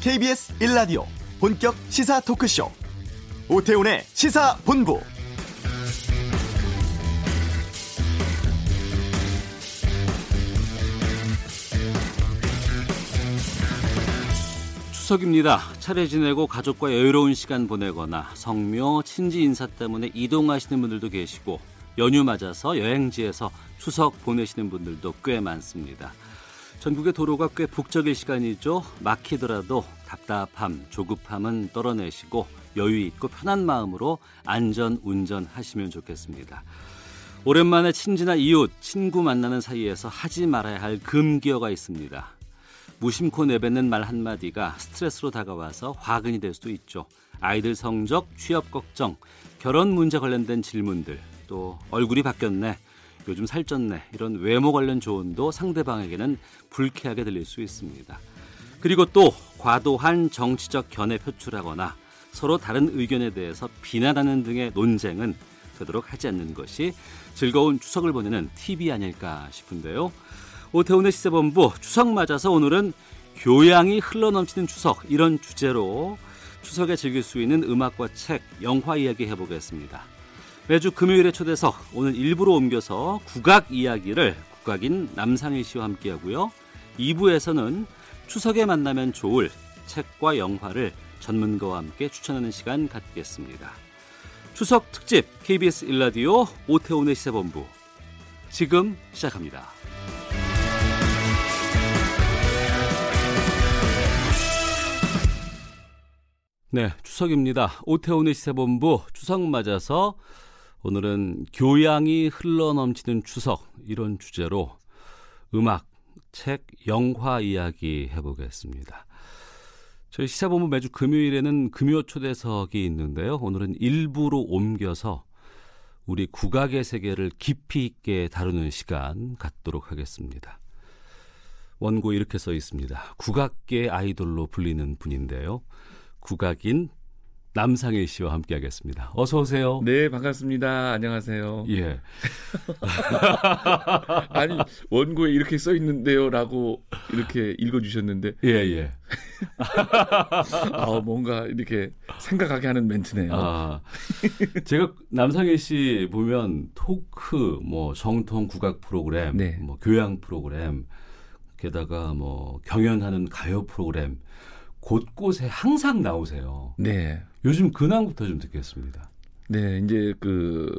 KBS 1라디오 본격 시사 토크쇼 오태훈의 시사본부 추석입니다. 차례 지내고 가족과 여유로운 시간 보내거나 성묘, 친지 인사 때문에 이동하시는 분들도 계시고 연휴 맞아서 여행지에서 추석 보내시는 분들도 꽤 많습니다. 전국의 도로가 꽤 북적일 시간이죠. 막히더라도 답답함, 조급함은 떨어내시고 여유 있고 편한 마음으로 안전 운전하시면 좋겠습니다. 오랜만에 친지나 이웃, 친구 만나는 사이에서 하지 말아야 할 금기어가 있습니다. 무심코 내뱉는 말 한마디가 스트레스로 다가와서 화근이 될 수도 있죠. 아이들 성적, 취업 걱정, 결혼 문제 관련된 질문들, 또 얼굴이 바뀌었네, 요즘 살쪘네, 이런 외모 관련 조언도 상대방에게는 불쾌하게 들릴 수 있습니다. 그리고 또 과도한 정치적 견해 표출하거나 서로 다른 의견에 대해서 비난하는 등의 논쟁은 되도록 하지 않는 것이 즐거운 추석을 보내는 팁이 아닐까 싶은데요. 오태훈의 시세본부 추석 맞아서 오늘은 교양이 흘러넘치는 추석 이런 주제로 추석에 즐길 수 있는 음악과 책, 영화 이야기 해보겠습니다. 매주 금요일의 초대석 오늘 일부로 옮겨서 국악 이야기를 국악인 남상일 씨와 함께하고요. 2부에서는 추석에 만나면 좋을 책과 영화를 전문가와 함께 추천하는 시간 갖겠습니다. 추석 특집 KBS 일라디오 오태훈의 시세본부 지금 시작합니다. 네, 추석입니다. 오태훈의 시세본부 추석 맞아서 오늘은 교양이 흘러넘치는 추석 이런 주제로 음악, 책, 영화 이야기 해보겠습니다. 저희 시사본부 매주 금요일에는 금요 초대석이 있는데요. 오늘은 일부로 옮겨서 우리 국악의 세계를 깊이 있게 다루는 시간 갖도록 하겠습니다. 원고 이렇게 써 있습니다. 국악계 아이돌로 불리는 분인데요. 국악인 남상일 씨와 함께하겠습니다. 어서 오세요. 네, 반갑습니다. 안녕하세요. 예. 아니 원고에 이렇게 써 있는데요라고 이렇게 읽어주셨는데. 예, 예. 아, 뭔가 이렇게 생각하게 하는 멘트네요. 아, 제가 남상일 씨 보면 토크, 뭐 정통 국악 프로그램, 네. 뭐 교양 프로그램, 게다가 뭐 경연하는 가요 프로그램. 곳곳에 항상 나오세요. 네. 요즘 근황부터 좀 듣겠습니다. 네, 이제 그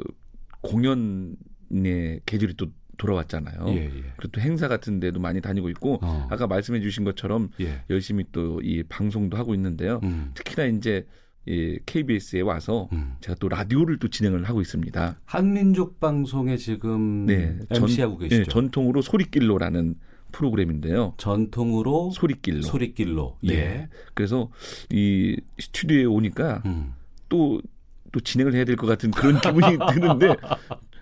공연의 계절이 또 돌아왔잖아요. 예, 예. 그리고 또 행사 같은 데도 많이 다니고 있고 어. 아까 말씀해 주신 것처럼 예. 열심히 또 이 방송도 하고 있는데요. 음. 특히나 이제 이 KBS에 와서 음. 제가 또 라디오를 또 진행을 하고 있습니다. 한민족 방송에 지금 네, MC하고 계시죠? 네, 전통으로 소리길로라는 프로그램인데요. 전통으로 소리길로. 소리길로. 네. 예. 그래서 이 스튜디오에 오니까 음. 또, 또 진행을 해야 될 것 같은 그런 기분이 드는데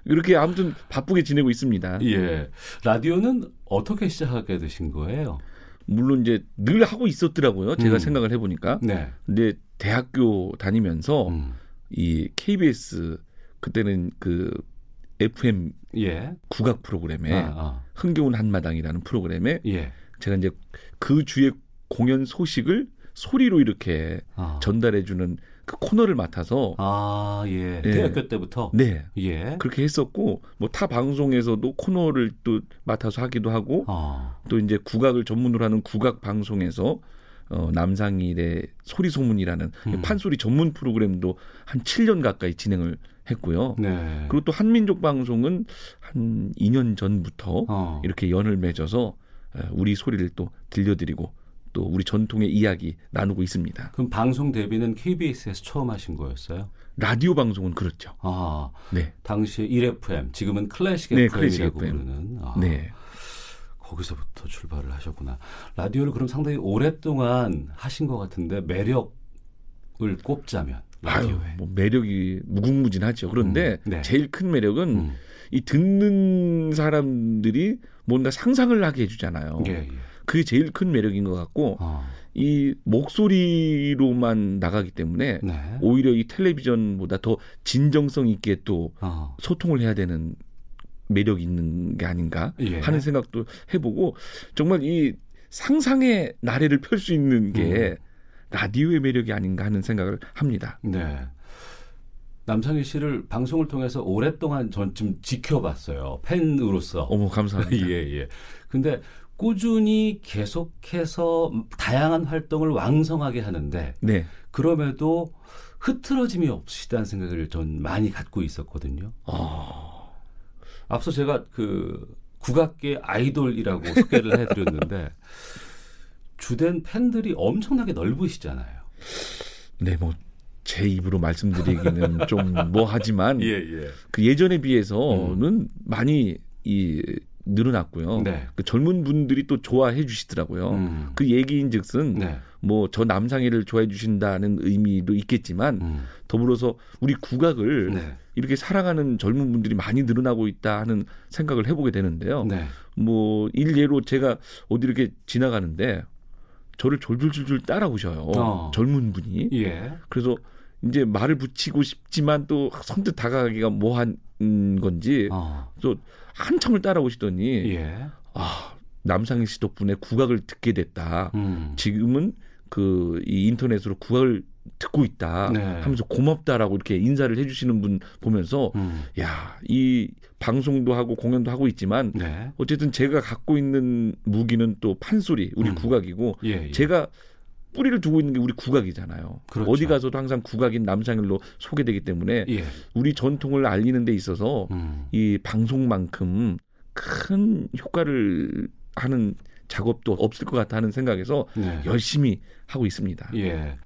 이렇게 아무튼 바쁘게 지내고 있습니다. 예. 라디오는 어떻게 시작하게 되신 거예요? 물론 이제 늘 하고 있었더라고요. 제가 음. 생각을 해보니까. 네. 근데 대학교 다니면서 음. 이 KBS 그때는 그 FM 예. 국악 프로그램에 아, 아. 흥겨운 한마당이라는 프로그램에 예. 제가 이제 그 주의 공연 소식을 소리로 이렇게 아. 전달해주는 그 코너를 맡아서 아 예. 예. 대학교 때부터 네 예. 그렇게 했었고 뭐 타 방송에서도 코너를 또 맡아서 하기도 하고 아. 또 이제 국악을 전문으로 하는 국악 방송에서 어, 남상일의 소리 소문이라는 음. 판소리 전문 프로그램도 한 7년 가까이 진행을 했고요. 네. 그리고 또 한민족 방송은 한 2년 전부터 어. 이렇게 연을 맺어서 우리 소리를 또 들려드리고 또 우리 전통의 이야기 나누고 있습니다. 그럼 방송 데뷔는 KBS에서 처음 하신 거였어요? 라디오 방송은 그렇죠. 아, 네. 당시에 1FM, 지금은 클래식 네, FM이라고 부르는. 아, 네. 거기서부터 출발을 하셨구나. 라디오를 그럼 상당히 오랫동안 하신 것 같은데 매력을 꼽자면 라디오에. 아유, 뭐 매력이 무궁무진하죠. 그런데 음, 네. 제일 큰 매력은 음. 이 듣는 사람들이 뭔가 상상을 하게 해주잖아요. 예, 예. 그게 제일 큰 매력인 것 같고 어. 이 목소리로만 나가기 때문에 네. 오히려 이 텔레비전보다 더 진정성 있게 또 어. 소통을 해야 되는 매력이 있는 게 아닌가 예. 하는 생각도 해보고 정말 이 상상의 나래를 펼 수 있는 게 음. 라디오의 매력이 아닌가 하는 생각을 합니다. 네. 남상희 씨를 방송을 통해서 오랫동안 전 좀 지켜봤어요. 팬으로서. 어머 감사합니다. 예, 예. 근데 꾸준히 계속해서 다양한 활동을 왕성하게 하는데 네. 그럼에도 흐트러짐이 없으시다는 생각을 전 많이 갖고 있었거든요. 어... 앞서 제가 그 국악계 아이돌이라고 소개를 해드렸는데 주된 팬들이 엄청나게 넓으시잖아요. 네, 뭐 제 입으로 말씀드리기는 좀 뭐하지만 예, 예. 그 예전에 비해서는 음. 많이 이 늘어났고요. 네. 그 젊은 분들이 또 좋아해 주시더라고요. 음. 그 얘기인즉슨 네. 뭐저 남상희를 좋아해 주신다는 의미도 있겠지만 음. 더불어서 우리 국악을 네. 이렇게 사랑하는 젊은 분들이 많이 늘어나고 있다 하는 생각을 해보게 되는데요. 네. 뭐 일례로 제가 어디 이렇게 지나가는데 저를 졸졸졸졸 따라오셔요. 어. 젊은 분이. 예. 그래서 이제 말을 붙이고 싶지만 또 선뜻 다가가기가 뭐한 건지 어. 또 한참을 따라오시더니 예. 아 남상희 씨 덕분에 국악을 듣게 됐다. 음. 지금은 그 이 인터넷으로 국악을 듣고 있다 네. 하면서 고맙다라고 이렇게 인사를 해주시는 분 보면서 음. 야이 방송도 하고 공연도 하고 있지만 네. 어쨌든 제가 갖고 있는 무기는 또 판소리 우리 음. 국악이고 예, 예. 제가 뿌리를 두고 있는 게 우리 국악이잖아요. 그렇죠. 어디 가서도 항상 국악인 남상일로 소개되기 때문에 예. 우리 전통을 알리는 데 있어서 음. 이 방송만큼 큰 효과를 하는 작업도 없을 것 같다는 생각에서 네. 열심히 하고 있습니다. 예.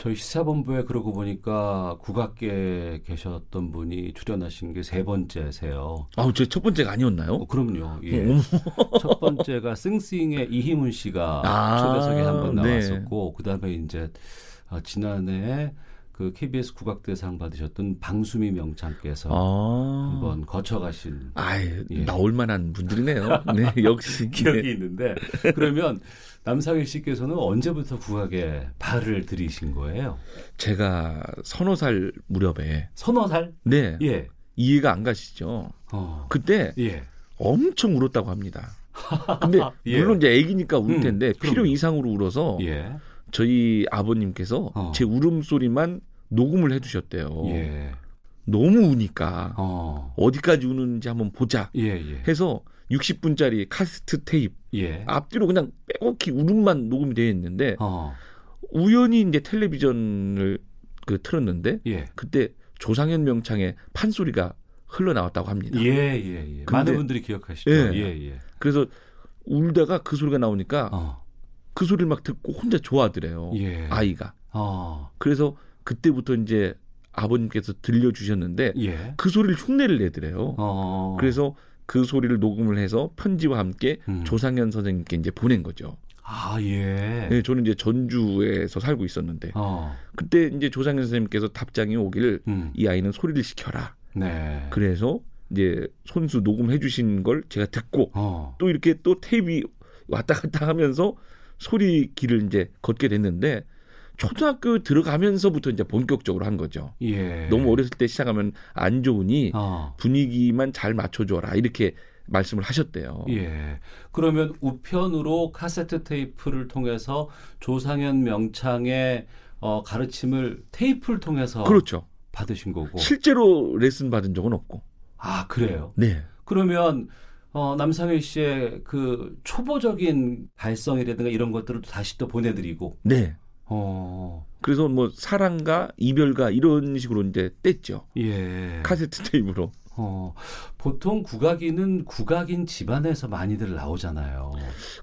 저희 시사본부에 그러고 보니까 국악계에 계셨던 분이 출연하신 게 세 번째세요. 아우, 제 첫 번째가 아니었나요? 어, 그럼요. 예. 첫 번째가 싱싱의 이희문 씨가 아, 초대석에 한번 네. 나왔었고, 네. 그 다음에 이제 어, 지난해 그 KBS 국악대상 받으셨던 방수미 명창께서 아. 한번 거쳐가신. 아유, 예. 나올 만한 분들이네요. 네, 역시. 기억이 네. 있는데. 그러면 남상일 씨께서는 언제부터 국악에 발을 들이신 거예요? 제가 서너 살 무렵에. 서너 살? 네. 예. 이해가 안 가시죠. 어. 그때 예. 엄청 울었다고 합니다. 근데 예. 물론 이제 애기니까 울 음, 텐데 음, 필요 이상으로 울어서 예. 저희 아버님께서 어. 제 울음소리만 녹음을 해두셨대요. 예. 너무 우니까 어. 디까지 우는지 한번 보자 예, 예. 해서 60분짜리 카세트 테이프 예. 앞뒤로 그냥 빼곡히 울음만 녹음이 되어 있는데 어. 우연히 이제 텔레비전을 그 틀었는데 예. 그때 조상현 명창의 판소리가 흘러나왔다고 합니다. 예, 예, 예. 많은 분들이 기억하시죠. 예. 예, 예. 그래서 울다가 그 소리가 나오니까 어. 그 소리를 막 듣고 혼자 좋아하더래요. 예. 아이가. 어. 그래서 그때부터 이제 아버님께서 들려주셨는데 예. 그 소리를 흉내를 내더래요. 어. 그래서 그 소리를 녹음을 해서 편지와 함께 음. 조상현 선생님께 이제 보낸 거죠. 아 예. 네, 저는 이제 전주에서 살고 있었는데 어. 그때 이제 조상현 선생님께서 답장이 오길 음. 이 아이는 소리를 시켜라. 네. 그래서 이제 손수 녹음해 주신 걸 제가 듣고 어. 또 이렇게 또 테이프 왔다 갔다 하면서 소리 길을 이제 걷게 됐는데 초등학교 들어가면서부터 이제 본격적으로 한 거죠. 예. 너무 어렸을 때 시작하면 안 좋으니 어. 분위기만 잘 맞춰줘라 이렇게 말씀을 하셨대요. 예. 그러면 우편으로 카세트 테이프를 통해서 조상현 명창의 어, 가르침을 테이프를 통해서 그렇죠. 받으신 거고 실제로 레슨 받은 적은 없고. 아 그래요. 네. 그러면 어, 남상일 씨의 그 초보적인 발성이라든가 이런 것들을 다시 또 보내드리고. 네. 어. 그래서 뭐 사랑과 이별과 이런 식으로 이제 뗐죠. 예. 카세트 테이프로. 어, 보통 국악인은 국악인 집안에서 많이들 나오잖아요.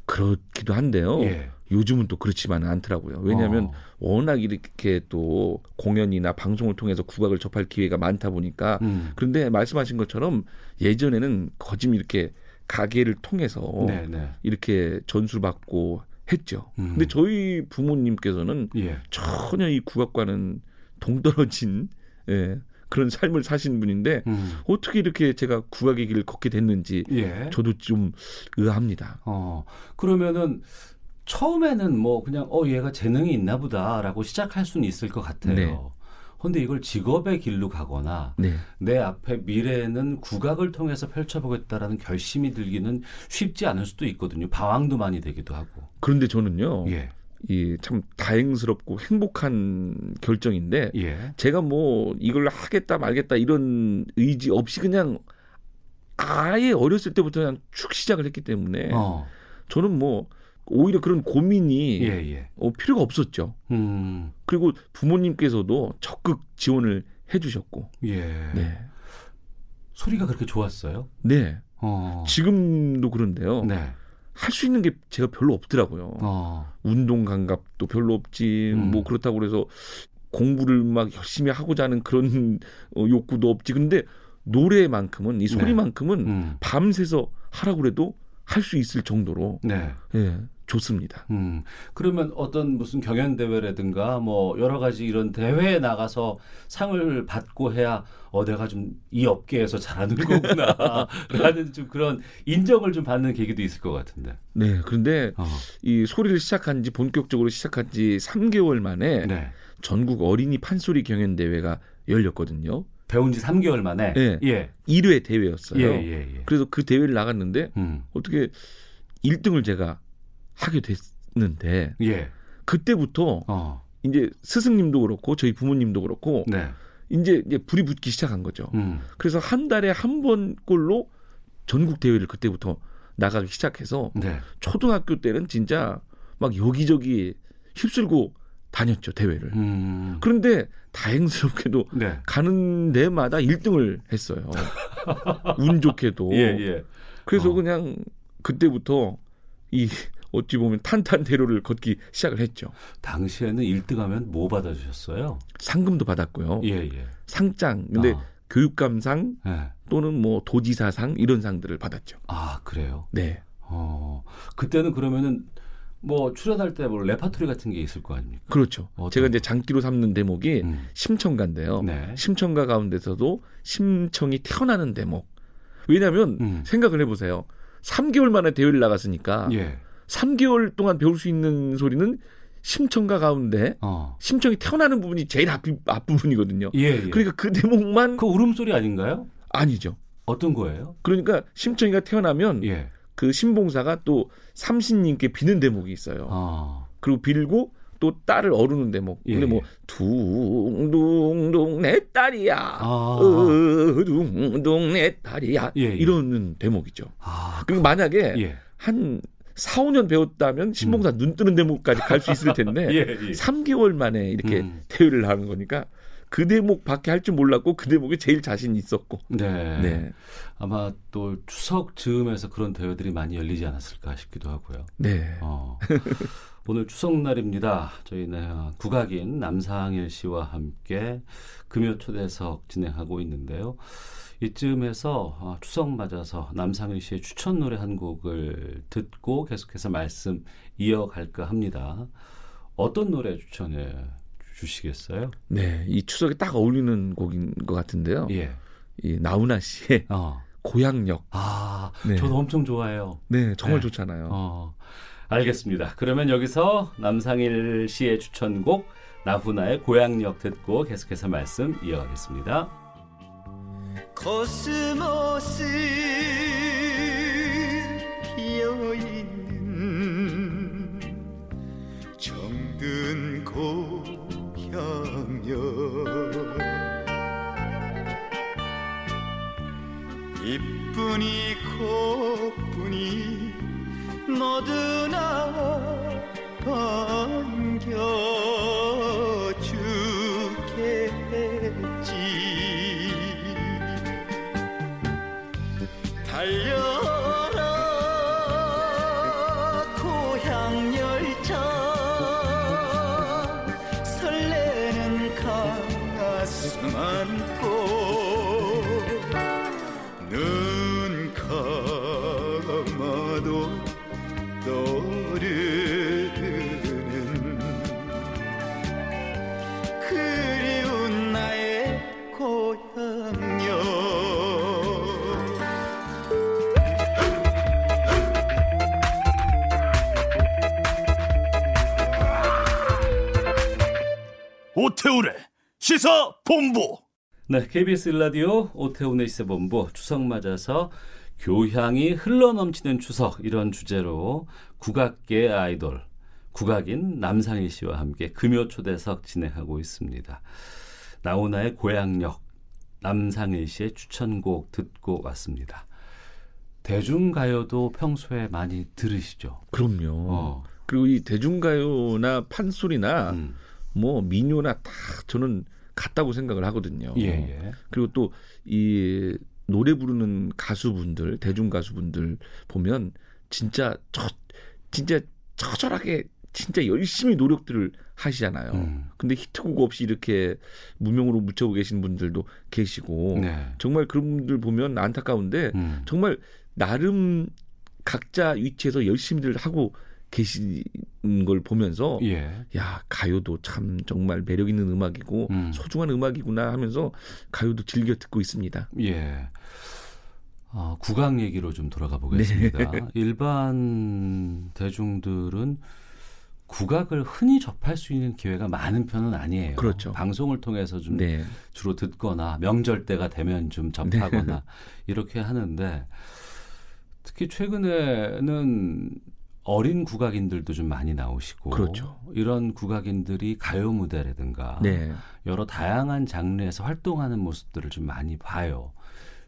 그렇기도 한데요. 예. 요즘은 또 그렇지만은 않더라고요. 왜냐하면 어. 워낙 이렇게 또 공연이나 방송을 통해서 국악을 접할 기회가 많다 보니까 음. 그런데 말씀하신 것처럼 예전에는 거짐 이렇게 가게를 통해서 네네. 네. 이렇게 전수받고 했죠. 음. 근데 저희 부모님께서는 예. 전혀 이 국악과는 동떨어진 예, 그런 삶을 사신 분인데 음. 어떻게 이렇게 제가 국악의 길을 걷게 됐는지 예. 저도 좀 의아합니다. 어, 그러면은 처음에는 뭐 그냥 어 얘가 재능이 있나 보다라고 시작할 수는 있을 것 같아요. 네. 근데 이걸 직업의 길로 가거나 네. 내 앞에 미래에는 국악을 통해서 펼쳐보겠다라는 결심이 들기는 쉽지 않을 수도 있거든요. 방황도 많이 되기도 하고. 그런데 저는요. 예. 이참 다행스럽고 행복한 결정인데 예. 제가 뭐 이걸 하겠다 말겠다 이런 의지 없이 그냥 아예 어렸을 때부터 그냥 축 시작을 했기 때문에 어. 저는 뭐 오히려 그런 고민이 예, 예. 어, 필요가 없었죠. 음. 그리고 부모님께서도 적극 지원을 해주셨고, 예. 네, 소리가 그렇게 좋았어요? 네, 어. 지금도 그런데요. 네. 할 수 있는 게 제가 별로 없더라고요. 어. 운동 감각도 별로 없지, 음. 뭐 그렇다고 그래서 공부를 막 열심히 하고자 하는 그런 어, 욕구도 없지. 근데 노래만큼은 이 소리만큼은 네. 음. 밤새서 하라고 그래도 할 수 있을 정도로 네. 예, 좋습니다. 음. 그러면 어떤 무슨 경연 대회라든가 뭐 여러 가지 이런 대회에 나가서 상을 받고 해야 어 내가 좀 이 업계에서 잘하는 거구나라는 좀 그런 인정을 좀 받는 계기도 있을 것 같은데. 네, 그런데 어. 이 소리를 시작한 지 본격적으로 시작한 지 3개월 만에 네. 전국 어린이 판소리 경연 대회가 열렸거든요. 배운 지 3개월 만에 네. 예. 1회 대회였어요. 예, 예, 예. 그래서 그 대회를 나갔는데 음. 어떻게 1등을 제가 하게 됐는데 예. 그때부터 어. 이제 스승님도 그렇고 저희 부모님도 그렇고 네. 이제 이제 불이 붙기 시작한 거죠. 음. 그래서 한 달에 한 번꼴로 전국 대회를 그때부터 나가기 시작해서 네. 초등학교 때는 진짜 막 여기저기 휩쓸고 다녔죠 대회를. 음. 그런데 다행스럽게도 네. 가는 데마다 1등을 했어요. 운 좋게도. 예, 예. 그래서 어. 그냥 그때부터 이 어찌 보면 탄탄대로를 걷기 시작을 했죠. 당시에는 1등하면 뭐 받아주셨어요? 상금도 받았고요. 예, 예. 상장, 근데 아, 교육감상 예. 또는 뭐 도지사상 이런 상들을 받았죠. 아 그래요. 네. 어 그때는 그러면은 뭐 출연할 때 뭐 레파토리 같은 게 있을 거 아닙니까? 그렇죠. 어떤 제가 거? 이제 장기로 삼는 대목이 음. 심청가인데요. 네. 심청가 가운데서도 심청이 태어나는 대목. 왜냐하면 음. 생각을 해보세요. 3개월 만에 대회를 나갔으니까 예. 3개월 동안 배울 수 있는 소리는 심청가 가운데 어. 심청이 태어나는 부분이 제일 앞, 앞부분이거든요. 예, 예. 그러니까 그 대목만 그 울음소리 아닌가요? 아니죠. 어떤 거예요? 그러니까 심청이가 태어나면 예. 그 신봉사가 또 삼신님께 비는 대목이 있어요. 어. 그리고 빌고 또 딸을 어루는 대목. 예, 근데 뭐 둥둥둥 내 딸이야. 아. 어둥둥 내 딸이야. 예, 예. 이러는 대목이죠. 아, 그리고 만약에 예. 한 4, 5년 배웠다면 신봉사 눈 뜨는 대목까지 갈 수 있을 텐데 음. 예, 예. 3개월 만에 이렇게 음. 대회를 하는 거니까 그 대목밖에 할 줄 몰랐고 그 대목에 제일 자신이 있었고. 네. 네. 아마 또 추석 즈음에서 그런 대회들이 많이 열리지 않았을까 싶기도 하고요. 네. 어. 오늘 추석날입니다. 저희는 국악인 남상일 씨와 함께 금요 초대석 진행하고 있는데요. 이쯤에서 어, 추석 맞아서 남상일 씨의 추천 노래 한 곡을 듣고 계속해서 말씀 이어갈까 합니다. 어떤 노래 추천해 주시겠어요? 네. 이 추석에 딱 어울리는 곡인 것 같은데요. 예. 이 나훈아 씨의 어. 고향역. 아, 네. 저도 엄청 좋아해요. 네, 정말 네. 좋잖아요. 어, 알겠습니다. 그러면 여기서 남상일 씨의 추천곡 나훈아의 고향역 듣고 계속해서 말씀 이어가겠습니다. 코스모스 피어있는 정든 고 향여 이뿐이 고뿐이 모두 나반 가슴 안고 눈 감아도 떠오르는 그리운 나의 고향여 오태우래 시사 본부. 네, KBS 일라디오 오태훈의 시세본부 추석 맞아서 교향이 흘러넘치는 추석 이런 주제로 국악계 아이돌 국악인 남상희 씨와 함께 금요 초대석 진행하고 있습니다. 나훈아의 고향역 남상희 씨의 추천곡 듣고 왔습니다. 대중가요도 평소에 많이 들으시죠? 그럼요. 어. 그리고 이 대중가요나 판소리나 음. 뭐 민요나 다 저는 같다고 생각을 하거든요. 예, 예. 그리고 또 이 노래 부르는 가수분들, 대중 가수분들 보면 진짜 저 진짜 처절하게 진짜 열심히 노력들을 하시잖아요. 음. 근데 히트곡 없이 이렇게 무명으로 묻혀고 계신 분들도 계시고 네. 정말 그런 분들 보면 안타까운데 음. 정말 나름 각자 위치에서 열심히들 하고 계신 걸 보면서 예. 야 가요도 참 정말 매력 있는 음악이고 음. 소중한 음악이구나 하면서 가요도 즐겨 듣고 있습니다. 예. 어, 국악 얘기로 좀 돌아가 보겠습니다. 네. 일반 대중들은 국악을 흔히 접할 수 있는 기회가 많은 편은 아니에요. 그렇죠. 방송을 통해서 좀 네. 주로 듣거나 명절 때가 되면 좀 접하거나 네. 이렇게 하는데 특히 최근에는 어린 국악인들도 좀 많이 나오시고 그렇죠. 이런 국악인들이 가요 무대라든가 네. 여러 다양한 장르에서 활동하는 모습들을 좀 많이 봐요.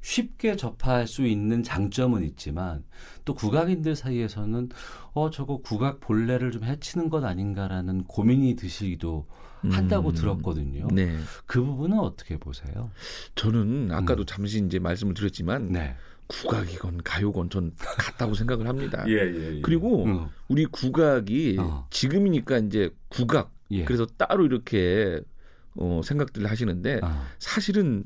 쉽게 접할 수 있는 장점은 있지만 또 국악인들 사이에서는 어 저거 국악 본래를 좀 해치는 것 아닌가라는 고민이 드시기도 한다고 음, 들었거든요. 네. 그 부분은 어떻게 보세요? 저는 아까도 음. 잠시 이제 말씀을 드렸지만 네. 국악이건 가요건 전 같다고 생각을 합니다. 예, 예, 예. 그리고 음. 우리 국악이 어. 지금이니까 이제 국악 예. 그래서 따로 이렇게 어, 생각들을 하시는데 어. 사실은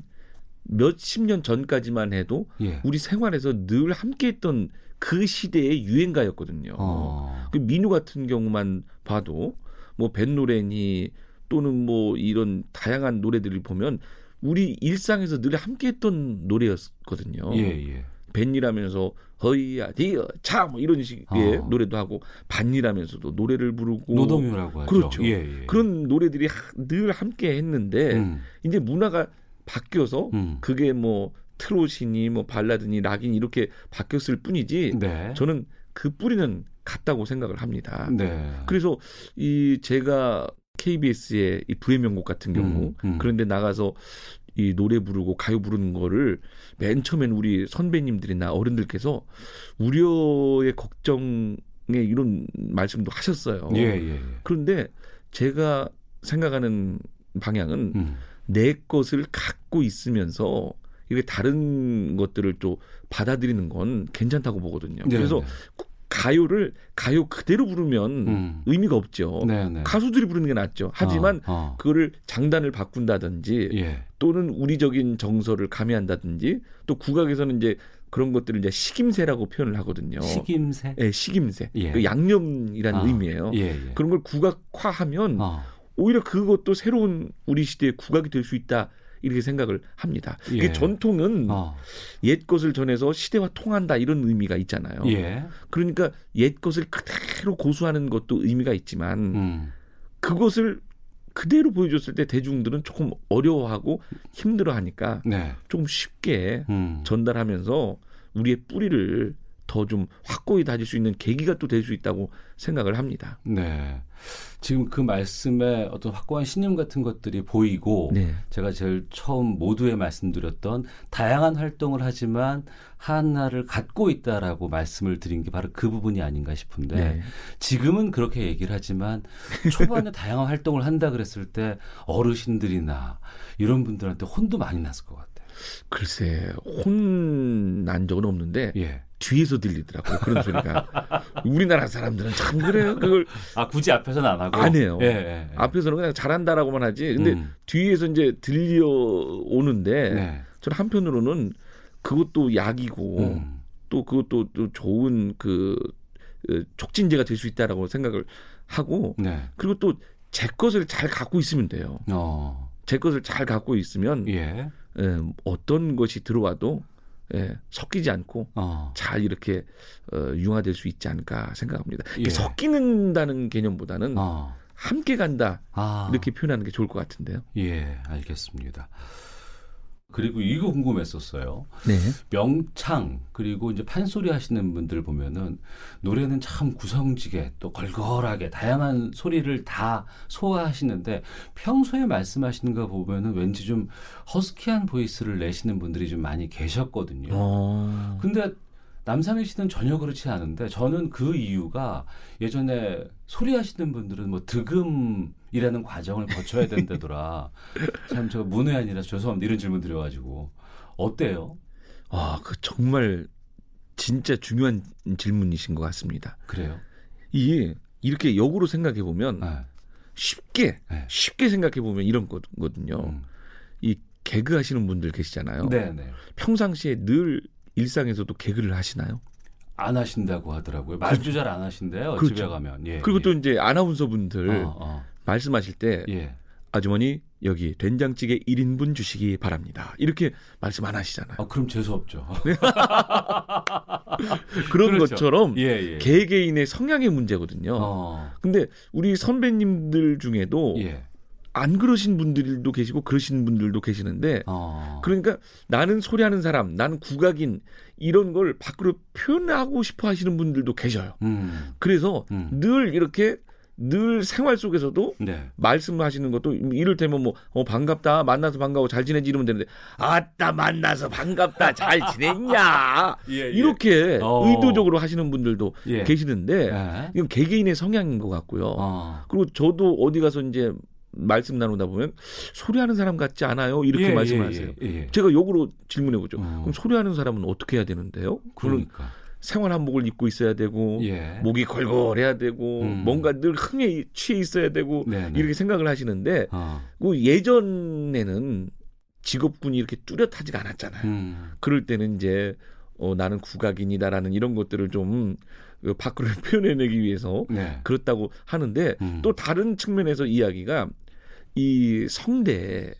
몇십 년 전까지만 해도 예. 우리 생활에서 늘 함께했던 그 시대의 유행가였거든요. 어. 그 민요 같은 경우만 봐도 뭐 뱃노래니 또는 뭐 이런 다양한 노래들을 보면 우리 일상에서 늘 함께했던 노래였거든요. 예, 예. 벤이라면서 허이야 디어 차뭐 이런 식의 어. 노래도 하고 반이라면서도 노래를 부르고 노동요라고 하죠. 그렇죠. 예, 예. 그런 노래들이 늘 함께 했는데 음. 이제 문화가 바뀌어서 음. 그게 뭐 트롯이니 뭐 발라드니 락이니 이렇게 바뀌었을 뿐이지 네. 저는 그 뿌리는 같다고 생각을 합니다. 네. 그래서 이 제가 KBS의 이 불의 명곡 같은 경우 음, 음. 그런데 나가서 이 노래 부르고 가요 부르는 거를 맨 처음엔 우리 선배님들이나 어른들께서 우려의 걱정에 이런 말씀도 하셨어요. 예, 예, 예. 그런데 제가 생각하는 방향은 음. 내 것을 갖고 있으면서 이게 다른 것들을 또 받아들이는 건 괜찮다고 보거든요. 네, 그래서 네. 가요를 가요 그대로 부르면 음. 의미가 없죠. 네네. 네. 가수들이 부르는 게 낫죠. 하지만 어, 어. 그거를 장단을 바꾼다든지 예. 또는 우리적인 정서를 가미한다든지 또 국악에서는 이제 그런 것들을 이제 식임새라고 표현을 하거든요. 식임새? 네, 식임새. 예. 그 양념이라는 어. 의미예요. 예, 예, 그런 걸 국악화하면 어. 오히려 그것도 새로운 우리 시대의 국악이 될 수 있다. 이렇게 생각을 합니다. 예. 그 전통은 어. 옛 것을 전해서 시대와 통한다 이런 의미가 있잖아요. 예. 그러니까 옛 것을 그대로 고수하는 것도 의미가 있지만 음. 그것을 그대로 보여줬을 때 대중들은 조금 어려워하고 힘들어하니까 네. 조금 쉽게 음. 전달하면서 우리의 뿌리를 더 좀 확고히 다질 수 있는 계기가 또 될 수 있다고 생각을 합니다. 네. 지금 그 말씀에 어떤 확고한 신념 같은 것들이 보이고 네. 제가 제일 처음 모두에 말씀드렸던 다양한 활동을 하지만 하나를 갖고 있다라고 말씀을 드린 게 바로 그 부분이 아닌가 싶은데 네. 지금은 그렇게 얘기를 하지만 초반에 다양한 활동을 한다 그랬을 때 어르신들이나 이런 분들한테 혼도 많이 났을 것 같아요. 글쎄 혼난 적은 없는데 예. 뒤에서 들리더라고요. 그런 소리가. 우리나라 사람들은 참 그래요. 그걸 아 굳이 앞에서는 안 하고 안 해요. 예, 예, 예. 앞에서는 그냥 잘한다라고만 하지. 근데 음. 뒤에서 이제 들려 오는데 네. 저는 한편으로는 그것도 약이고 음. 또 그것도 또 좋은 그 촉진제가 될 수 있다라고 생각을 하고 네. 그리고 또 제 것을 잘 갖고 있으면 돼요. 어. 제 것을 잘 갖고 있으면 예. 예, 어떤 것이 들어와도 예, 섞이지 않고 어. 잘 이렇게 어, 융화될 수 있지 않을까 생각합니다. 예. 섞이는다는 개념보다는 어. 함께 간다 아. 이렇게 표현하는 게 좋을 것 같은데요. 예, 알겠습니다. 그리고 이거 궁금했었어요. 네. 명창 그리고 이제 판소리 하시는 분들 보면은 노래는 참 구성지게 또 걸걸하게 다양한 소리를 다 소화하시는데 평소에 말씀하시는 거 보면은 왠지 좀 허스키한 보이스를 내시는 분들이 좀 많이 계셨거든요. 어. 근데 남상희 씨는 전혀 그렇지 않은데 저는 그 이유가 예전에 소리 하시는 분들은 뭐 득음이라는 과정을 거쳐야 된다더라. 참 제가 문외한이라서 죄송합니다. 이런 질문 드려가지고 어때요? 아, 그 정말 진짜 중요한 질문이신 것 같습니다. 그래요? 이게 이렇게 역으로 생각해 보면 네. 쉽게 네. 쉽게 생각해 보면 이런 거거든요. 음. 이 개그 하시는 분들 계시잖아요. 네, 네. 평상시에 늘 일상에서도 개그를 하시나요? 안 하신다고 하더라고요. 말도 잘안 하신대요. 그렇죠. 집에 가면. 예. 그리고 예. 또 이제 아나운서 분들 어, 어. 말씀하실 때 예. 아주머니 여기 된장찌개 1인분 주시기 바랍니다. 이렇게 말씀 안 하시잖아요. 아, 그럼 재수 없죠. 그런 그렇죠. 것처럼 예, 예. 개개인의 성향의 문제거든요. 어. 근데 우리 선배님들 중에도 예. 안 그러신 분들도 계시고 그러신 분들도 계시는데 어. 그러니까 나는 소리하는 사람, 나는 국악인 이런 걸 밖으로 표현하고 싶어 하시는 분들도 계셔요. 음. 그래서 음. 늘 이렇게 늘 생활 속에서도 네. 말씀하시는 것도 이를테면 뭐 어, 반갑다 만나서 반가워 잘 지내지 이러면 되는데 아따 만나서 반갑다 잘 지냈냐 예, 예. 이렇게 어. 의도적으로 하시는 분들도 예. 계시는데 예. 이건 개개인의 성향인 것 같고요. 어. 그리고 저도 어디 가서 이제 말씀 나누다 보면 소리하는 사람 같지 않아요 이렇게 예, 말씀하세요. 예, 예, 예. 제가 역으로 질문해 보죠. 어. 그럼 소리하는 사람은 어떻게 해야 되는데요? 그러니까. 생활 한복을 입고 있어야 되고 예. 목이 걸걸해야 되고 음. 뭔가 늘 흥에 취해 있어야 되고 네, 네. 이렇게 생각을 하시는데 어. 그 예전에는 직업군이 이렇게 뚜렷하지가 않았잖아요. 음. 그럴 때는 이제 어, 나는 국악인이다라는 이런 것들을 좀그 밖으로 표현해내기 위해서 네. 그렇다고 하는데 음. 또 다른 측면에서 이야기가 이 성대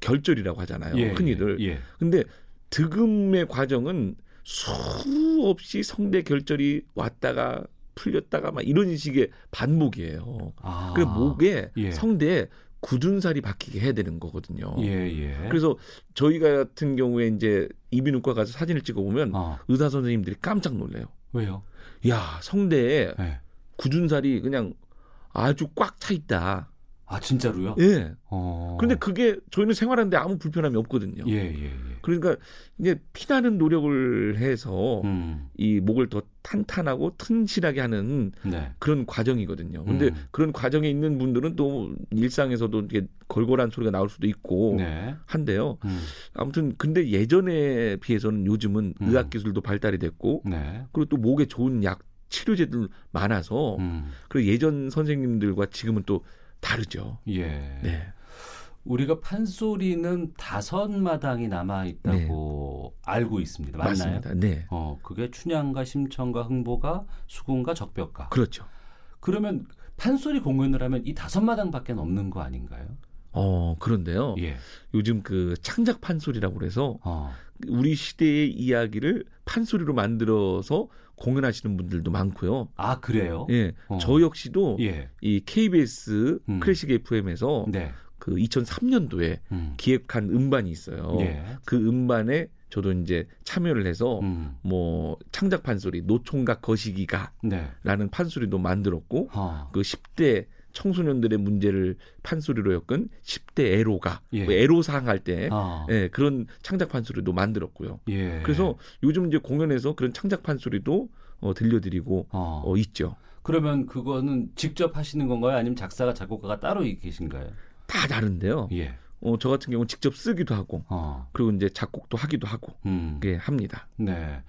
결절이라고 하잖아요. 예, 흔히들. 예. 근데 득음의 과정은 수없이 성대 결절이 왔다가 풀렸다가 막 이런 식의 반복이에요. 아. 그 목에 예. 성대에 굳은 살이 박히게 해야 되는 거거든요. 예, 예. 그래서 저희 같은 경우에 이제 이비인후과 가서 사진을 찍어 보면 어. 의사 선생님들이 깜짝 놀래요. 왜요? 야 성대에 예. 굳은 살이 그냥 아주 꽉 차 있다. 아, 진짜로요? 예. 어. 그런데 그게 저희는 생활하는데 아무 불편함이 없거든요. 예, 예, 예. 그러니까 이제 피나는 노력을 해서 음. 이 목을 더 탄탄하고 튼실하게 하는 네. 그런 과정이거든요. 근데 음. 그런 과정에 있는 분들은 또 일상에서도 이렇게 걸걸한 소리가 나올 수도 있고 네. 한데요. 음. 아무튼 근데 예전에 비해서는 요즘은 음. 의학 기술도 발달이 됐고 네. 그리고 또 목에 좋은 약 치료제들 많아서 음. 그리고 예전 선생님들과 지금은 또 다르죠. 예. 네. 우리가 판소리는 다섯 마당이 남아 있다고 알고 있습니다. 맞나요? 맞습니다. 네. 어, 그게 춘향과 심청과 흥보가 수궁과 적벽가. 그렇죠. 그러면 판소리 공연을 하면 이 다섯 마당밖에 없는 거 아닌가요? 어, 그런데요. 예. 요즘 그 창작 판소리라고 그래서 어. 우리 시대의 이야기를 판소리로 만들어서 공연하시는 분들도 많고요. 아 그래요? 예. 어. 저 역시도 예. 이 KBS 음. 클래식 FM에서 네. 그 2003년도에 음. 기획한 음반이 있어요. 예. 그 음반에 저도 이제 참여를 해서 음. 뭐 창작 판소리 노총각 거시기가라는 네. 판소리도 만들었고 어. 그 10대 청소년들의 문제를 판소리로 엮은 10대 애로가 예. 뭐 애로사항 할때 어. 예, 그런 창작 판소리도 만들었고요. 예. 그래서 요즘 이제 공연에서 그런 창작 판소리도 어, 들려드리고 어. 어, 있죠. 그러면 그거는 직접 하시는 건가요? 아니면 작사가 작곡가가 따로 계신가요? 다 다른데요. 예. 어, 저 같은 경우는 직접 쓰기도 하고 어. 그리고 이제 작곡도 하기도 하고 음. 그게 합니다. 네.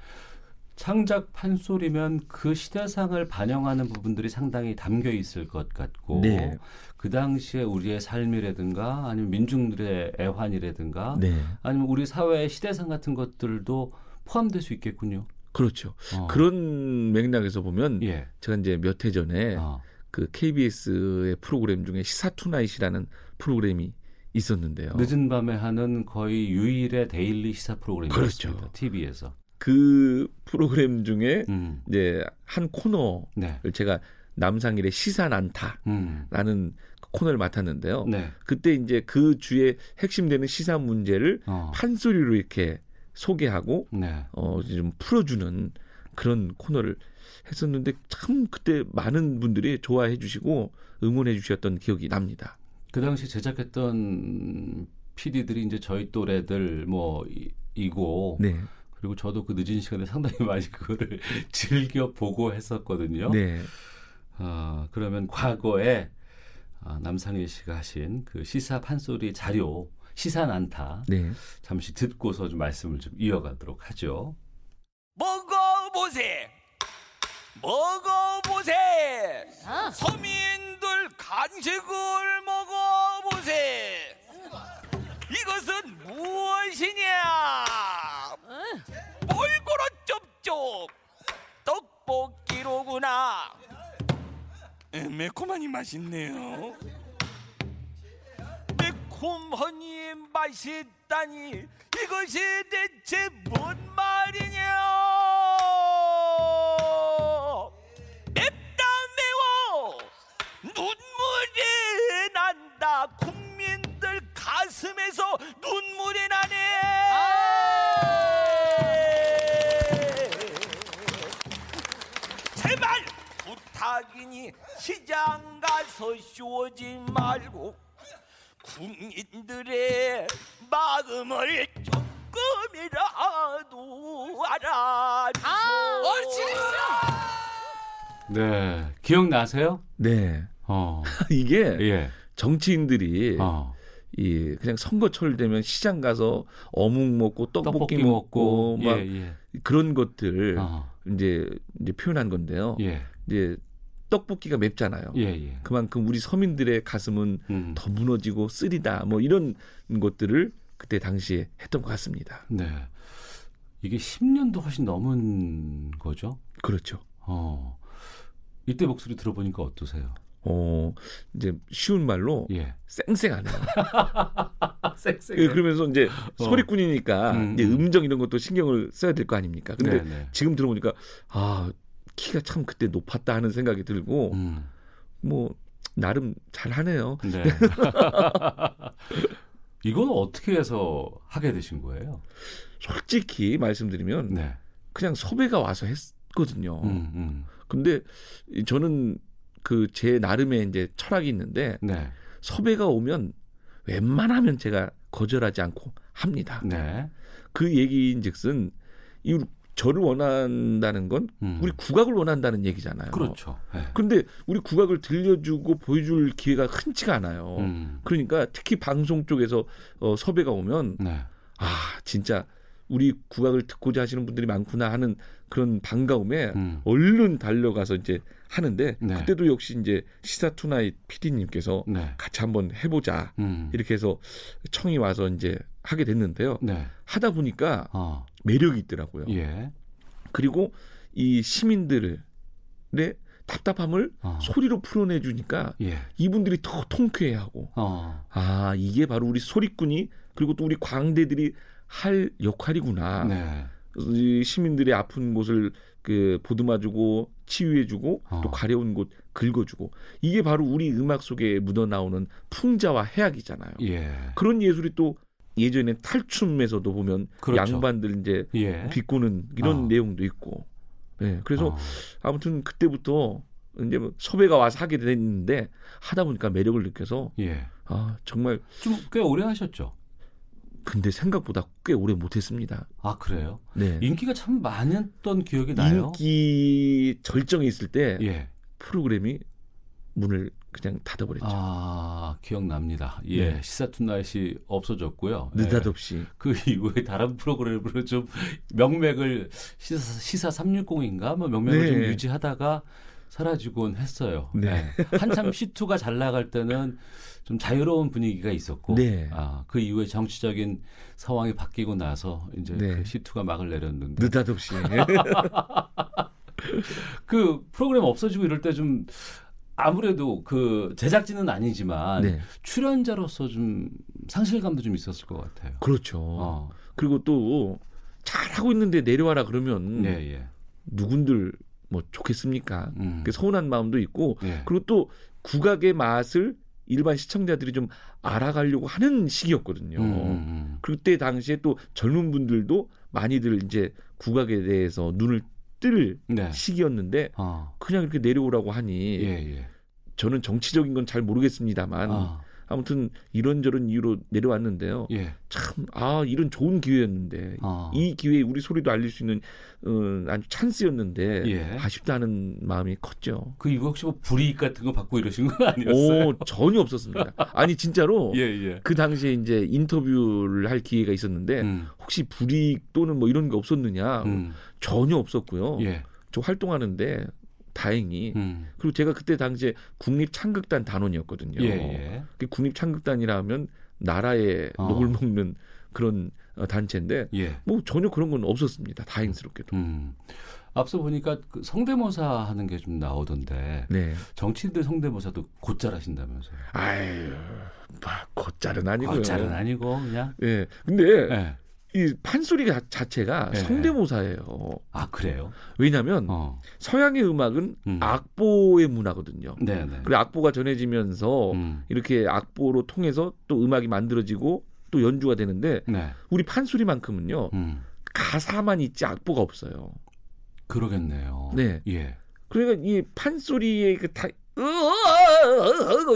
창작 판소리면 그 시대상을 반영하는 부분들이 상당히 담겨 있을 것 같고 네. 그 당시에 우리의 삶이라든가 아니면 민중들의 애환이라든가 네. 아니면 우리 사회의 시대상 같은 것들도 포함될 수 있겠군요. 그렇죠. 어. 그런 맥락에서 보면 예. 제가 이제 몇 해 전에 어. 그 KBS의 프로그램 중에 시사 투나잇이라는 프로그램이 있었는데요. 늦은 밤에 하는 거의 유일의 daily 시사 프로그램이었습니다. 그렇죠. TV에서. 그 프로그램 중에 음. 이제 한 코너를 네. 제가 남상일의 시사 난타라는 음. 코너를 맡았는데요. 네. 그때 이제 그 주의 핵심되는 시사 문제를 어. 판소리로 이렇게 소개하고 네. 어, 좀 풀어주는 그런 코너를 했었는데 참 그때 많은 분들이 좋아해 주시고 응원해 주셨던 기억이 납니다. 그 당시 제작했던 PD들이 이제 저희 또래들 뭐 이고 네. 그리고 저도 그 늦은 시간에 상당히 많이 그거를 즐겨 보고 했었거든요. 네. 어, 그러면 과거에 아, 남상일 씨가 하신 그 시사 판소리 자료 시사 난타 네. 잠시 듣고서 좀 말씀을 좀 이어가도록 하죠. 먹어보세, 먹어보세, 아. 서민들 간식을 먹어보세. 이것은 무엇이냐? 몰고로 쩝쩝 떡볶이로구나. 에, 매콤하니 맛있네요. 매콤하니 맛있다니 이것이 대체 뭔 말이냐? 맵다 매워 눈물이 난다 국민들 가슴에서 눈물이 나네. 제발 부탁이니 시장 가서 쉬오지 말고 국민들의 마음을 조금이라도 알아주소. 네, 기억나세요? 네. 어, 이게 예, 정치인들이 어, 이 그냥 선거철 되면 시장 가서 어묵 먹고 떡볶이, 먹고 막 예, 예, 그런 것들 어, 이제 이제 표현한 건데요. 예, 이제 떡볶이가 맵잖아요. 예, 예. 그만큼 우리 서민들의 가슴은 음. 더 무너지고 쓰리다 뭐 이런 것들을 그때 당시에 했던 것 같습니다. 네. 이게 10년도 훨씬 넘은 거죠? 그렇죠. 어. 이때 목소리 들어보니까 어떠세요? 어 이제 쉬운 말로 예. 쌩쌩하네요. 섹스. 예, 그러면서 이제 어. 소리꾼이니까 음, 이제 음. 음정 이런 것도 신경을 써야 될 거 아닙니까? 근데 네, 네. 지금 들어보니까 아 키가 참 그때 높았다 하는 생각이 들고 음. 뭐 나름 잘하네요. 네. 이건 어떻게 해서 하게 되신 거예요? 솔직히 말씀드리면 네. 그냥 섭외가 와서 했거든요. 음, 음. 근데 이- 저는 그 제 나름의 이제 철학이 있는데 네. 섭외가 오면 웬만하면 제가 거절하지 않고 합니다. 네. 그 얘기인즉슨 이 저를 원한다는 건 음. 우리 국악을 원한다는 얘기잖아요. 그렇죠. 네. 그런데 우리 국악을 들려주고 보여줄 기회가 흔치가 않아요. 음. 그러니까 특히 방송 쪽에서 어, 섭외가 오면 네. 아 진짜 우리 국악을 듣고자 하시는 분들이 많구나 하는 그런 반가움에 음. 얼른 달려가서 이제 하는데 네. 그때도 역시 이제 시사 투나잇 PD님께서 네. 같이 한번 해보자 음. 이렇게 해서 청이 와서 이제 하게 됐는데요. 네. 하다 보니까 어. 매력이 있더라고요. 예. 그리고 이 시민들의 답답함을 어. 소리로 풀어내 주니까 예. 이분들이 더 통쾌해하고 어. 아 이게 바로 우리 소리꾼이 그리고 또 우리 광대들이 할 역할이구나. 네. 이 시민들의 아픈 곳을 그 보듬어주고 치유해주고 어. 또 가려운 곳 긁어주고 이게 바로 우리 음악 속에 묻어나오는 풍자와 해악이잖아요. 예. 그런 예술이 또 예전에 탈춤에서도 보면 그렇죠. 양반들 이제 예. 비꼬는 이런 어. 내용도 있고. 네, 그래서 어. 아무튼 그때부터 이제 뭐 섭외가 와서 하게 됐는데 하다 보니까 매력을 느껴서 예. 아 정말 좀 꽤 오래 하셨죠? 근데 생각보다 꽤 오래 못했습니다. 아 그래요? 네. 인기가 참 많았던 기억이 나요. 인기 절정에 있을 때 예. 프로그램이 문을 그냥 닫아버렸죠. 아 기억납니다. 예. 네. 시사 투나잇이 없어졌고요. 예. 느닷없이. 그 이후에 다른 프로그램으로 좀 명맥을 시사, 시사 360인가 뭐 명맥을 네. 좀 유지하다가 사라지곤 했어요. 네. 예. 한참 시투가 잘 나갈 때는 좀 자유로운 분위기가 있었고 네. 아, 그 이후에 정치적인 상황이 바뀌고 나서 이제 네. 그 시투가 막을 내렸는데 느닷없이. 그 프로그램 없어지고 이럴 때 좀 아무래도 그 제작진은 아니지만 네. 출연자로서 좀 상실감도 좀 있었을 것 같아요. 그렇죠. 어. 그리고 또 잘하고 있는데 내려와라 그러면 예, 예. 누군들 뭐 좋겠습니까? 음. 그 서운한 마음도 있고 예. 그리고 또 국악의 맛을 일반 시청자들이 좀 알아가려고 하는 시기였거든요. 음, 음, 그때 당시에 또 젊은 분들도 많이들 이제 국악에 대해서 눈을 뜰 음. 네. 시기였는데 어. 그냥 이렇게 내려오라고 하니 예, 예. 저는 정치적인 건 잘 모르겠습니다만 아, 아무튼 이런저런 이유로 내려왔는데요. 예. 참 아 이런 좋은 기회였는데 어. 이 기회에 우리 소리도 알릴 수 있는 어, 아주 찬스였는데 예. 아쉽다는 마음이 컸죠. 그 이거 혹시 뭐 불이익 같은 거 받고 이러신 건 아니었어요? 오 전혀 없었습니다. 아니 진짜로 예, 예. 그 당시에 이제 인터뷰를 할 기회가 있었는데 음, 혹시 불이익 또는 뭐 이런 게 없었느냐 음, 전혀 없었고요. 예. 저 활동하는데 다행히 음, 그리고 제가 그때 당시에 국립창극단 단원이었거든요. 예, 예. 그 국립창극단이라 하면 나라의 어. 녹을 먹는 그런 어, 단체인데 예. 뭐 전혀 그런 건 없었습니다. 다행스럽게도. 음. 앞서 보니까 그 성대모사 하는 게 좀 나오던데 네. 정치인들 성대모사도 곧잘 하신다면서요? 아유, 뭐 곧잘은 아니고요. 곧잘은 아니고 그냥. 예. 근데 예. 이 판소리 가- 자체가 예. 성대모사예요. 아 그래요? 왜냐하면 어. 서양의 음악은 음. 악보의 문화거든요. 네, 네. 그리고 악보가 전해지면서 음. 이렇게 악보로 통해서 또 음악이 만들어지고 또 연주가 되는데 네. 우리 판소리만큼은요 음. 가사만 있지 악보가 없어요. 그러겠네요. 네. 예. 그러니까 이 판소리의 그 다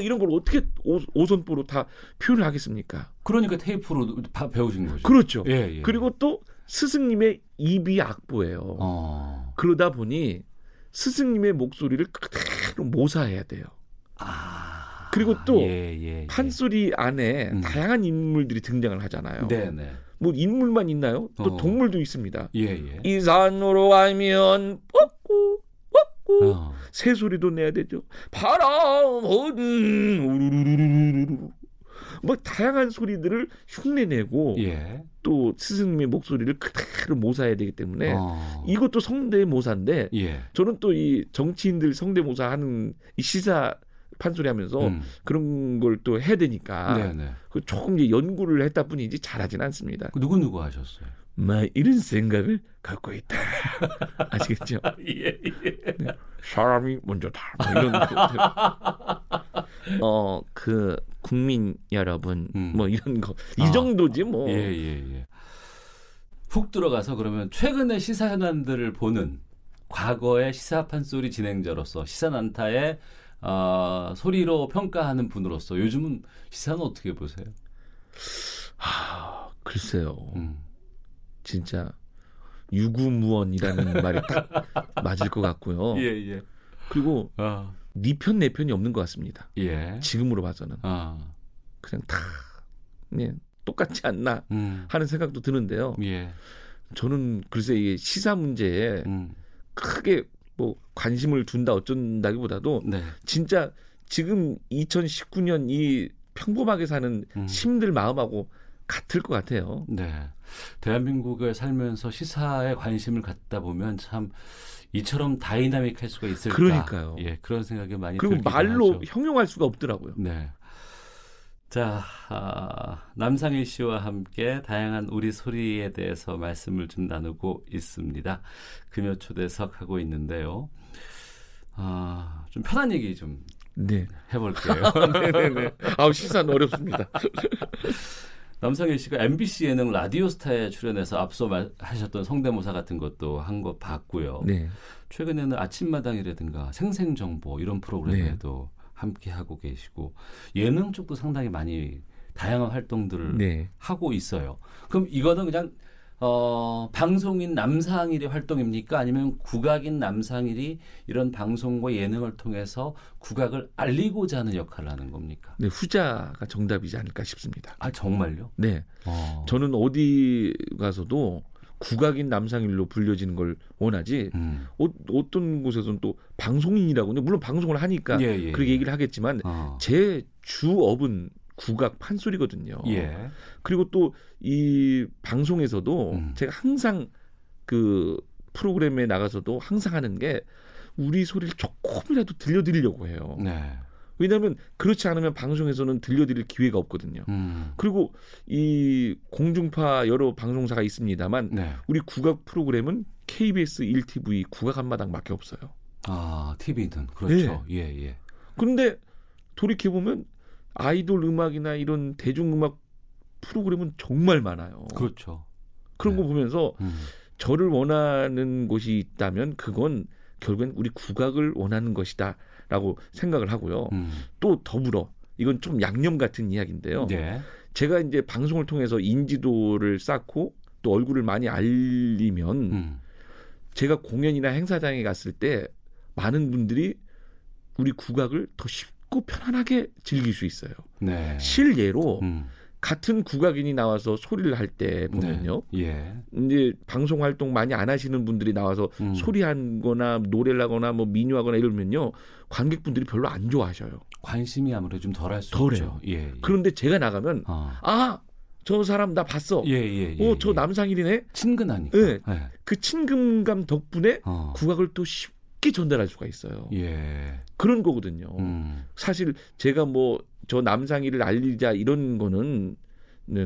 이런 걸 어떻게 오, 오선보로 다 표현을 하겠습니까? 그러니까 테이프로 다 배우신 거죠. 그렇죠. 예, 예. 그리고 또 스승님의 입이 악보예요. 어. 그러다 보니 스승님의 목소리를 그대로 모사해야 돼요. 아. 그리고 또 예, 예, 예. 판소리 안에 음. 다양한 인물들이 등장을 하잖아요. 네, 네. 뭐 인물만 있나요? 또 어. 동물도 있습니다. 예, 예. 이 산으로 가면 뻑꾸 뻑꾸 어. 새소리도 내야 되죠. 바람은 우르르르르르르 뭐 다양한 소리들을 흉내내고 예. 또 스승님의 목소리를 그대로 모사해야 되기 때문에 어. 이것도 성대모사인데 예. 저는 또 이 정치인들 성대모사 하는 이 시사 판소리 하면서 음. 그런 걸 또 해야 되니까 네, 네. 그 조금 이제 연구를 했다 뿐이지 잘하진 않습니다. 그 누구 누구 하셨어요? 막 이런 생각을 갖고 있다. 아시겠죠? 예, 예. 사람이 먼저다. 뭐 이런 어 그 국민 여러분 음. 뭐 이런 거 이 아. 정도지 뭐. 예, 예, 예. 훅 들어가서 그러면 최근의 시사 현안들을 보는 과거의 시사 판소리 진행자로서 시사 난타의 어, 소리로 평가하는 분으로서 요즘은 시사는 어떻게 보세요? 하, 글쎄요. 음. 진짜 유구무원이라는 말이 딱 맞을 것 같고요. 예, 예. 그리고 아, 네편내 편이 없는 것 같습니다. 예. 지금으로 봐서는 아, 그냥 다 네, 똑같지 않나 음. 하는 생각도 드는데요. 예. 저는 글쎄 이 시사 문제에 음. 크게 뭐 관심을 둔다 어쩐다기보다도 네. 진짜 지금 2019년 이 평범하게 사는 음. 시민들 마음하고 같을 것 같아요. 네. 대한민국에 살면서 시사에 관심을 갖다 보면 참 이처럼 다이나믹할 수가 있을까? 그러니까요. 예, 그런 생각이 많이 그리고 말로 하죠. 형용할 수가 없더라고요. 네. 자, 아, 남상일 씨와 함께 다양한 우리 소리에 대해서 말씀을 좀 나누고 있습니다. 금요 초대석 하고 있는데요. 아, 좀 편한 얘기 좀 네. 해볼게요. 네네네. 아우 시사는 어렵습니다. 남상일 씨가 MBC 예능 라디오스타에 출연해서 앞서 말, 하셨던 성대모사 같은 것도 한 거 봤고요. 네. 최근에는 아침마당이라든가 생생정보 이런 네. 프로그램에도 함께 하고 계시고 예능 쪽도 상당히 많이 다양한 활동들을 네. 하고 있어요. 그럼 이거는 그냥 어, 방송인 남상일의 활동입니까? 아니면 국악인 남상일이 이런 방송과 예능을 통해서 국악을 알리고자 하는 역할을 하는 겁니까? 네, 후자가 정답이지 않을까 싶습니다. 아 정말요? 네. 어. 저는 어디 가서도 국악인 남상일로 불려지는 걸 원하지 음. 어, 어떤 곳에서는 또 방송인이라고 물론 방송을 하니까 예, 예, 그렇게 예. 얘기를 하겠지만 어. 제 주업은 국악 판소리거든요. 예. 그리고 또 이 방송에서도 음. 제가 항상 그 프로그램에 나가서도 항상 하는 게 우리 소리를 조금이라도 들려드리려고 해요. 네. 왜냐하면 그렇지 않으면 방송에서는 들려드릴 기회가 없거든요. 음. 그리고 이 공중파 여러 방송사가 있습니다만 네. 우리 국악 프로그램은 KBS 1TV 국악 한마당밖에 없어요. 아, TV는 그렇죠. 예, 예. 예. 그런데 돌이켜 보면 아이돌 음악이나 이런 대중 음악 프로그램은 정말 많아요. 그렇죠. 그런 네. 거 보면서 음. 저를 원하는 곳이 있다면 그건 결국엔 우리 국악을 원하는 것이다라고 생각을 하고요. 음. 또 더불어 이건 좀 양념 같은 이야기인데요. 네. 제가 이제 방송을 통해서 인지도를 쌓고 또 얼굴을 많이 알리면 음. 제가 공연이나 행사장에 갔을 때 많은 분들이 우리 국악을 더 쉽 고 편안하게 즐길 수 있어요. 네. 실예로 음. 같은 국악인이 나와서 소리를 할 때 보면요. 네. 예. 이제 방송 활동 많이 안 하시는 분들이 나와서 음. 소리하거나 노래를 하거나 뭐 민요하거나 이러면요. 관객분들이 별로 안 좋아하셔요. 관심이 아무래도 좀 덜할 수 덜해요. 있죠. 예. 예. 그런데 제가 나가면 어. 아, 저 사람 나 봤어. 예, 예, 예. 어, 저 예. 남상일이네. 친근하니까. 예. 예. 그 친근감 덕분에 어. 국악을 또 쉽 게 전달할 수가 있어요. 예. 그런 거거든요. 음. 사실 제가 뭐 저 남상일을 알리자 이런 거는 네,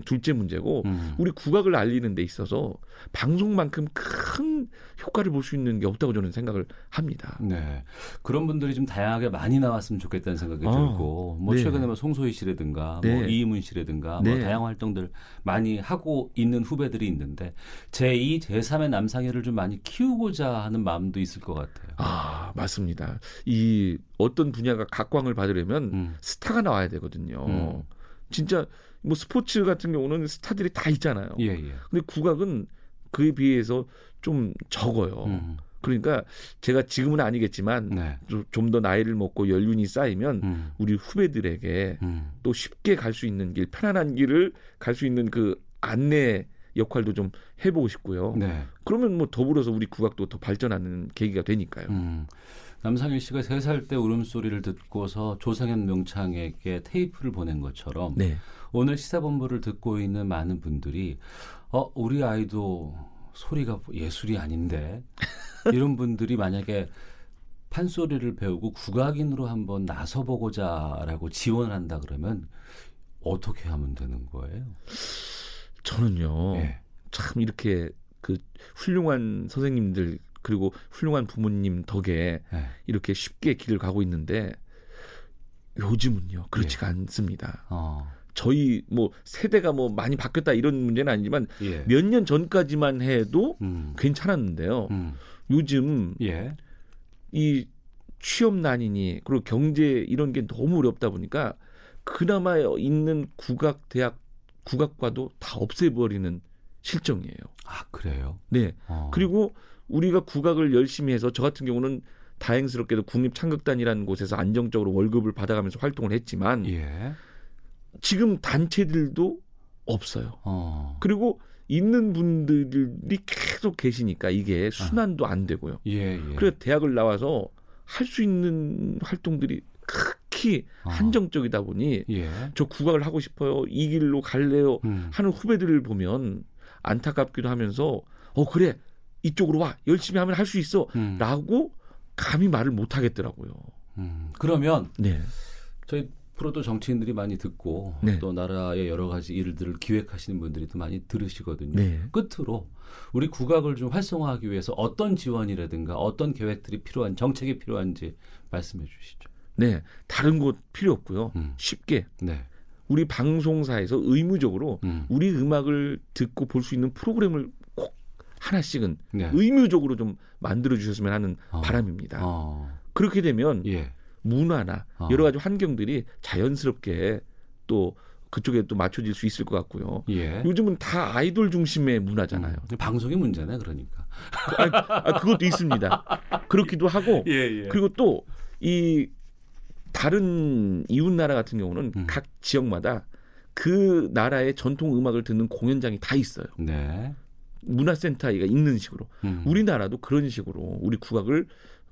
둘째 문제고 음. 우리 국악을 알리는 데 있어서 방송만큼 큰 효과를 볼 수 있는 게 없다고 저는 생각을 합니다. 네. 그런 분들이 좀 다양하게 많이 나왔으면 좋겠다는 생각이 아, 들고, 뭐 네. 최근에 뭐 송소희 씨라든가, 뭐 네. 이희문 씨라든가, 네. 뭐 다양한 활동들 많이 하고 있는 후배들이 있는데, 제2, 제3의 남상해를 좀 많이 키우고자 하는 마음도 있을 것 같아요. 아, 맞습니다. 이 어떤 분야가 각광을 받으려면 음. 스타가 나와야 되거든요. 음. 진짜 뭐 스포츠 같은 경우는 스타들이 다 있잖아요. 예, 예. 근데 국악은 그에 비해서 좀 적어요. 음. 그러니까 제가 지금은 아니겠지만 네. 좀더 나이를 먹고 연륜이 쌓이면 음. 우리 후배들에게 음. 또 쉽게 갈 수 있는 길, 편안한 길을 갈 수 있는 그 안내 역할도 좀 해보고 싶고요. 네. 그러면 뭐 더불어서 우리 국악도 더 발전하는 계기가 되니까요. 음. 남상일 씨가 세 살 때 울음소리를 듣고서 조상현 명창에게 테이프를 보낸 것처럼 네. 오늘 시사본부를 듣고 있는 많은 분들이 어 우리 아이도 소리가 예술이 아닌데 이런 분들이 만약에 판소리를 배우고 국악인으로 한번 나서보고자라고 지원한다 그러면 어떻게 하면 되는 거예요? 저는요. 예. 참 이렇게 그 훌륭한 선생님들 그리고 훌륭한 부모님 덕에 예. 이렇게 쉽게 길을 가고 있는데 요즘은요 예. 그렇지가 않습니다. 어. 저희 뭐 세대가 뭐 많이 바뀌었다 이런 문제는 아니지만 예. 몇년 전까지만 해도 음. 괜찮았는데요. 음. 요즘 예. 이 취업난이니 그리고 경제 이런 게 너무 어렵다 보니까 그나마 있는 국악 대학 국악과도 다 없애버리는 실정이에요. 아 그래요. 네. 어. 그리고 우리가 국악을 열심히 해서 저 같은 경우는 다행스럽게도 국립창극단이라는 곳에서 안정적으로 월급을 받아가면서 활동을 했지만 예. 지금 단체들도 없어요. 어. 그리고 있는 분들이 계속 계시니까 이게 순환도 안 되고요. 예, 예. 그래서 대학을 나와서 할 수 있는 활동들이 극히 어. 한정적이다 보니 예. 저 국악을 하고 싶어요. 이 길로 갈래요. 음. 하는 후배들을 보면 안타깝기도 하면서 어 그래 이쪽으로 와 열심히 하면 할 수 있어 음. 라고 감히 말을 못 하겠더라고요. 음. 그러면 네. 저희 프로도 정치인들이 많이 듣고 네. 또 나라의 여러 가지 일들을 기획하시는 분들이 또 많이 들으시거든요. 네. 끝으로 우리 국악을 좀 활성화하기 위해서 어떤 지원이라든가 어떤 계획들이 필요한 정책이 필요한지 말씀해 주시죠. 네. 다른 곳 필요 없고요. 음. 쉽게 네. 우리 방송사에서 의무적으로 음. 우리 음악을 듣고 볼 수 있는 프로그램을 꼭 하나씩은 네. 의무적으로 좀 만들어 주셨으면 하는 어. 바람입니다. 어. 그렇게 되면 예. 문화나 어. 여러 가지 환경들이 자연스럽게 또 그쪽에 또 맞춰질 수 있을 것 같고요. 예. 요즘은 다 아이돌 중심의 문화잖아요. 음. 방송이 문제네 그러니까. 아, 아, 그것도 있습니다. 그렇기도 하고 예, 예. 그리고 또 이 다른 이웃 나라 같은 경우는 음. 각 지역마다 그 나라의 전통 음악을 듣는 공연장이 다 있어요. 네. 문화센터가 있는 식으로. 음. 우리나라도 그런 식으로 우리 국악을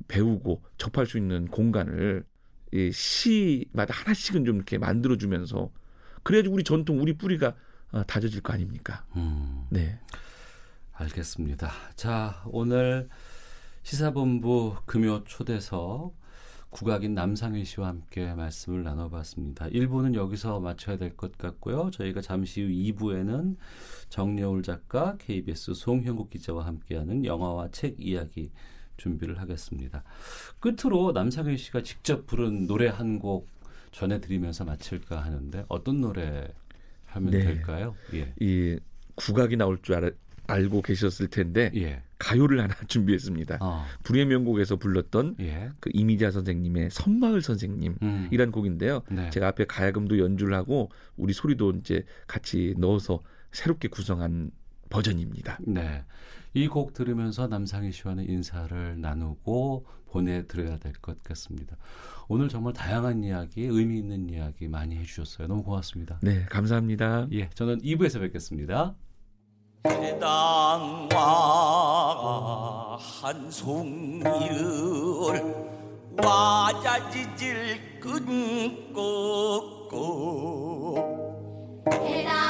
배우고 접할 수 있는 공간을 이 시마다 하나씩은 좀 이렇게 만들어주면서 그래야지 우리 전통, 우리 뿌리가 어, 다져질 거 아닙니까? 음. 네. 알겠습니다. 자, 오늘 시사본부 금요 초대석 국악인 남상일 씨와 함께 말씀을 나눠봤습니다. 1부는 여기서 마쳐야 될 것 같고요. 저희가 잠시 후 2부에는 정여울 작가, KBS 송형국 기자와 함께하는 영화와 책 이야기 준비를 하겠습니다. 끝으로 남상일 씨가 직접 부른 노래 한 곡 전해드리면서 마칠까 하는데 어떤 노래 하면 네. 될까요? 예. 이 국악이 나올 줄 알아, 알고 계셨을 텐데 예. 가요를 하나 준비했습니다. 어. 불의 명곡에서 불렀던 예. 그 이미자 선생님의 선마을 선생님이란 음. 곡인데요. 네. 제가 앞에 가야금도 연주를 하고 우리 소리도 이제 같이 넣어서 새롭게 구성한 버전입니다. 네. 이 곡 들으면서 남상희 씨와는 인사를 나누고 보내드려야 될 것 같습니다. 오늘 정말 다양한 이야기, 의미 있는 이야기 많이 해주셨어요. 너무 고맙습니다. 네, 감사합니다. 예, 저는 2부에서 뵙겠습니다. 해당화 한 송이를 와자지질 끊고 해당